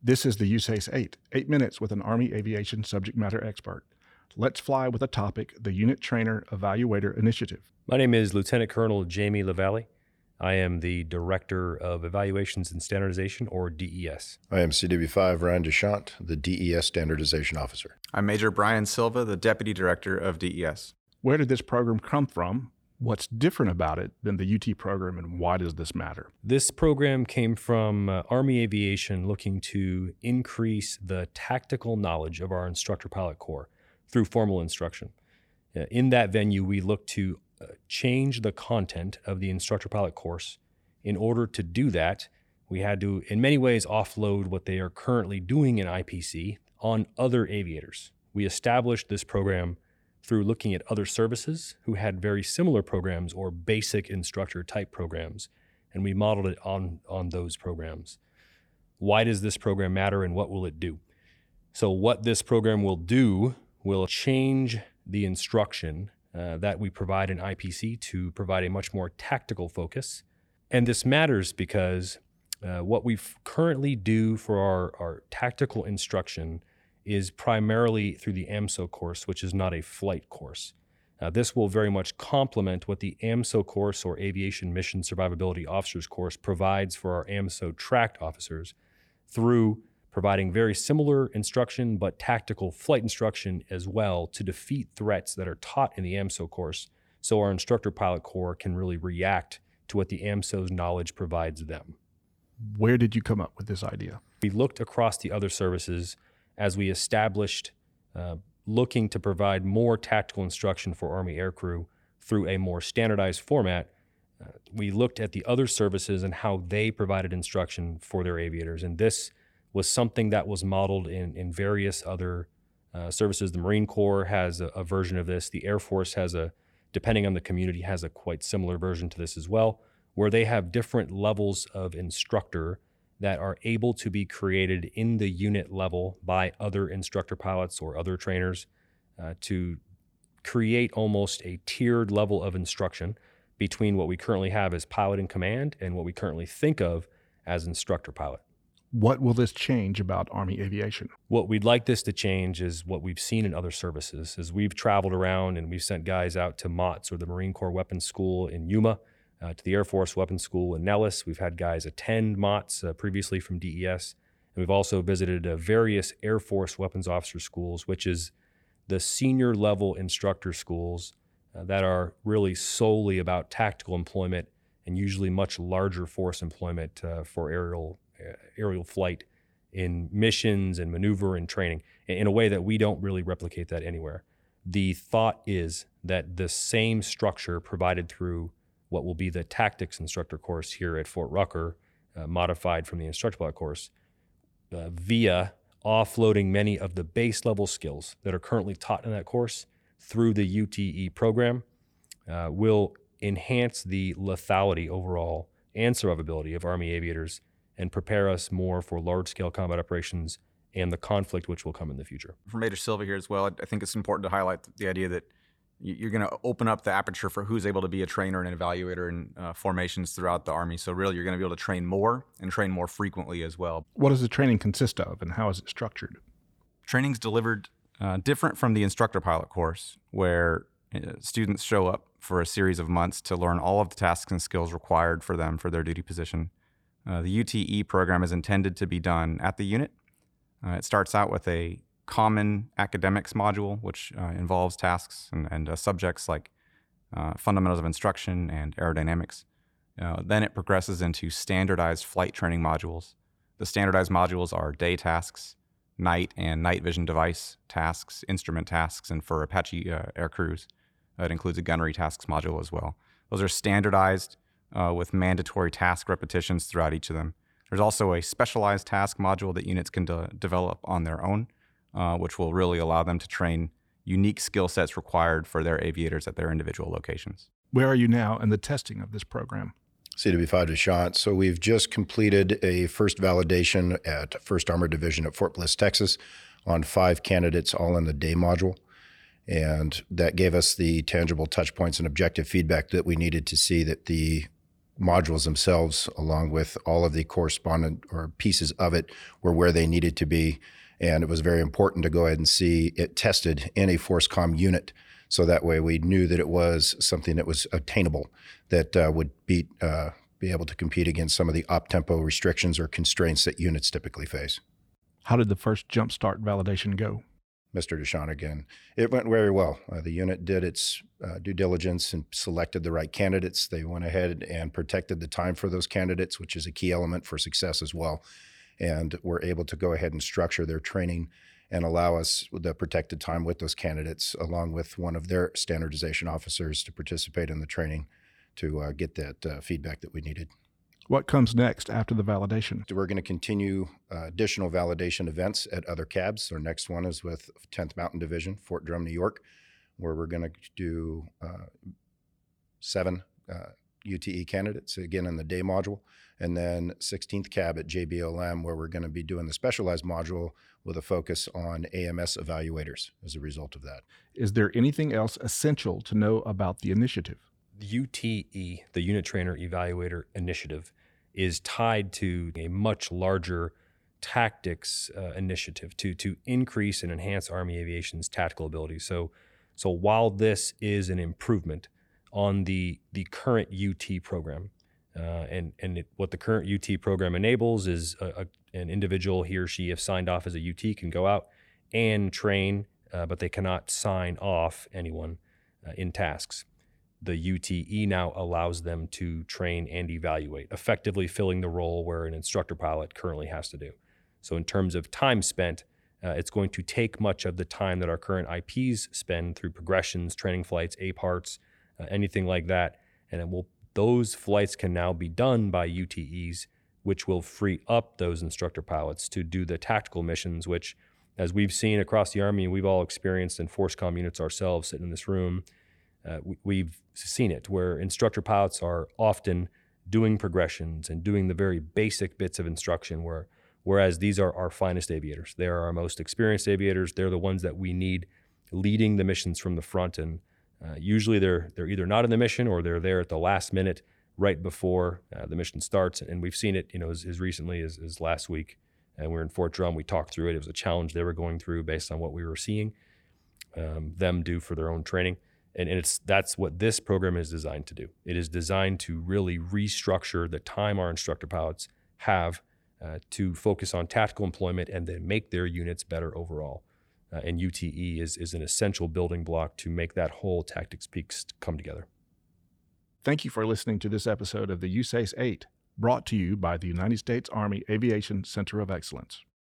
This is the USAACE 8, 8 minutes with an Army aviation subject matter expert. Let's fly with a topic, the Unit Trainer Evaluator Initiative. My name is Lieutenant Colonel Jamie LaValley. I am the Director of Evaluations and Standardization, or DES. I am CW5 Ryan Dechent, the DES Standardization Officer. I'm Major Brian Silva, the Deputy Director of DES. Where did this program come from? What's different about it than the UT program, and why does this matter? This program came from uh, Army Aviation looking to increase the tactical knowledge of our instructor pilot corps through formal instruction. Uh, in that venue, we look to uh, change the content of the instructor pilot course. In order to do that, we had to, in many ways, offload what they are currently doing in IPC on other aviators. We established this program through looking at other services who had very similar programs or basic instructor type programs, and we modeled it on, on those programs. Why does this program matter and what will it do? So, what this program will do will change the instruction uh, that we provide in IPC to provide a much more tactical focus. And this matters because uh, what we currently do for our, our tactical instruction is primarily through the AMSO course, which is not a flight course. Uh, this will very much complement what the AMSO course or Aviation Mission Survivability Officers course provides for our AMSO tracked officers through providing very similar instruction but tactical flight instruction as well to defeat threats that are taught in the AMSO course so our instructor pilot corps can really react to what the AMSO's knowledge provides them. Where did you come up with this idea? We looked across the other services as we established uh, looking to provide more tactical instruction for Army aircrew through a more standardized format. Uh, we looked at the other services and how they provided instruction for their aviators, and this was something that was modeled in, in various other uh, services. The Marine Corps has a, a, version of this. The Air Force has a, depending on the community, has a quite similar version to this as well, where they have different levels of instructor that are able to be created in the unit level by other instructor pilots or other trainers uh, to create almost a tiered level of instruction between what we currently have as pilot in command and what we currently think of as instructor pilot. What will this change about Army aviation? What we'd like this to change is what we've seen in other services. As we've traveled around and we've sent guys out to MAWTS or the Marine Corps Weapons School in Yuma, uh, to the Air Force Weapons School in Nellis. We've had guys attend MAWTS uh, previously from DES. And we've also visited uh, various Air Force weapons officer schools, which is the senior level instructor schools uh, that are really solely about tactical employment and usually much larger force employment uh, for aerial uh, aerial flight in missions and maneuver and training in a way that we don't really replicate that anywhere. The thought is that the same structure provided through what will be the tactics instructor course here at Fort Rucker, uh, modified from the instructor course, uh, via offloading many of the base level skills that are currently taught in that course through the UTE program, uh, will enhance the lethality overall and survivability of Army aviators and prepare us more for large scale combat operations and the conflict which will come in the future. For Major Silva here as well, I think it's important to highlight the idea that you're going to open up the aperture for who's able to be a trainer and an evaluator in uh, formations throughout the Army. So, really, you're going to be able to train more and train more frequently as well. What does the training consist of and how is it structured? Training's delivered uh, different from the instructor pilot course, where uh, students show up for a series of months to learn all of the tasks and skills required for them for their duty position. Uh, the UTE program is intended to be done at the unit. Uh, it starts out with a common academics module, which uh, involves tasks and, and uh, subjects like uh, fundamentals of instruction and aerodynamics. Uh, then it progresses into standardized flight training modules. The standardized modules are day tasks, night and night vision device tasks, instrument tasks, and for Apache air crews, it includes a gunnery tasks module as well. Those are standardized uh, with mandatory task repetitions throughout each of them. There's also a specialized task module that units can de- develop on their own, uh, which will really allow them to train unique skill sets required for their aviators at their individual locations. Where are you now in the testing of this program? CW5 Dechent. So we've just completed a first validation at 1st Armored Division at Fort Bliss, Texas, on five candidates, all in the day module. And that gave us the tangible touch points and objective feedback that we needed to see that the modules themselves, along with all of the correspondent or pieces of it, were where they needed to be. And it was very important to go ahead and see it tested in a FORSCOM unit. So that way we knew that it was something that was attainable, that uh, would beat, uh, be able to compete against some of the op tempo restrictions or constraints that units typically face. How did the first jumpstart validation go? Mr. Dechent again. It went very well. Uh, the unit did its uh, due diligence and selected the right candidates. They went ahead and protected the time for those candidates, which is a key element for success as well. And we were able to go ahead and structure their training and allow us the protected time with those candidates, along with one of their standardization officers to participate in the training to uh, get that uh, feedback that we needed. What comes next after the validation? We're going to continue uh, additional validation events at other CABs. Our next one is with 10th Mountain Division, Fort Drum, New York, where we're going to do uh, seven UTE uh, candidates again in the day module, and then 16th CAB at JBLM, where we're going to be doing the specialized module with a focus on AMS evaluators as a result of that. Is there anything else essential to know about the initiative? The UTE, the Unit Trainer Evaluator Initiative, is tied to a much larger tactics uh, initiative to to increase and enhance Army Aviation's tactical ability. So, so while this is an improvement on the the current UT program, uh, and and it, what the current UT program enables is a, a, an individual he or she, if signed off as a UT, can go out and train, uh, but they cannot sign off anyone uh, in tasks the UTE now allows them to train and evaluate, effectively filling the role where an instructor pilot currently has to do. So, in terms of time spent, uh, it's going to take much of the time that our current IPs spend through progressions, training flights, APARTs, uh, anything like that. And it will, those flights can now be done by UTEs, which will free up those instructor pilots to do the tactical missions, which, as we've seen across the Army, we've all experienced in FORSCOM units ourselves sitting in this room. Uh, we, have seen it where instructor pilots are often doing progressions and doing the very basic bits of instruction where whereas these are our finest aviators. They are our most experienced aviators. They're the ones that we need leading the missions from the front and uh, usually they're they're either not in the mission or they're there at the last minute right before uh, the mission starts and we've seen it you know as, as recently as, as last week and we are in Fort Drum we talked through it it was a challenge they were going through based on what we were seeing um, them do for their own training and, and it's that's what this program is designed to do. It is designed to really restructure the time our instructor pilots have uh, to focus on tactical employment and then make their units better overall. Uh, and UTE is, is an essential building block to make that whole tactics piece come together. Thank you for listening to this episode of the USAACE 8, brought to you by the United States Army Aviation Center of Excellence.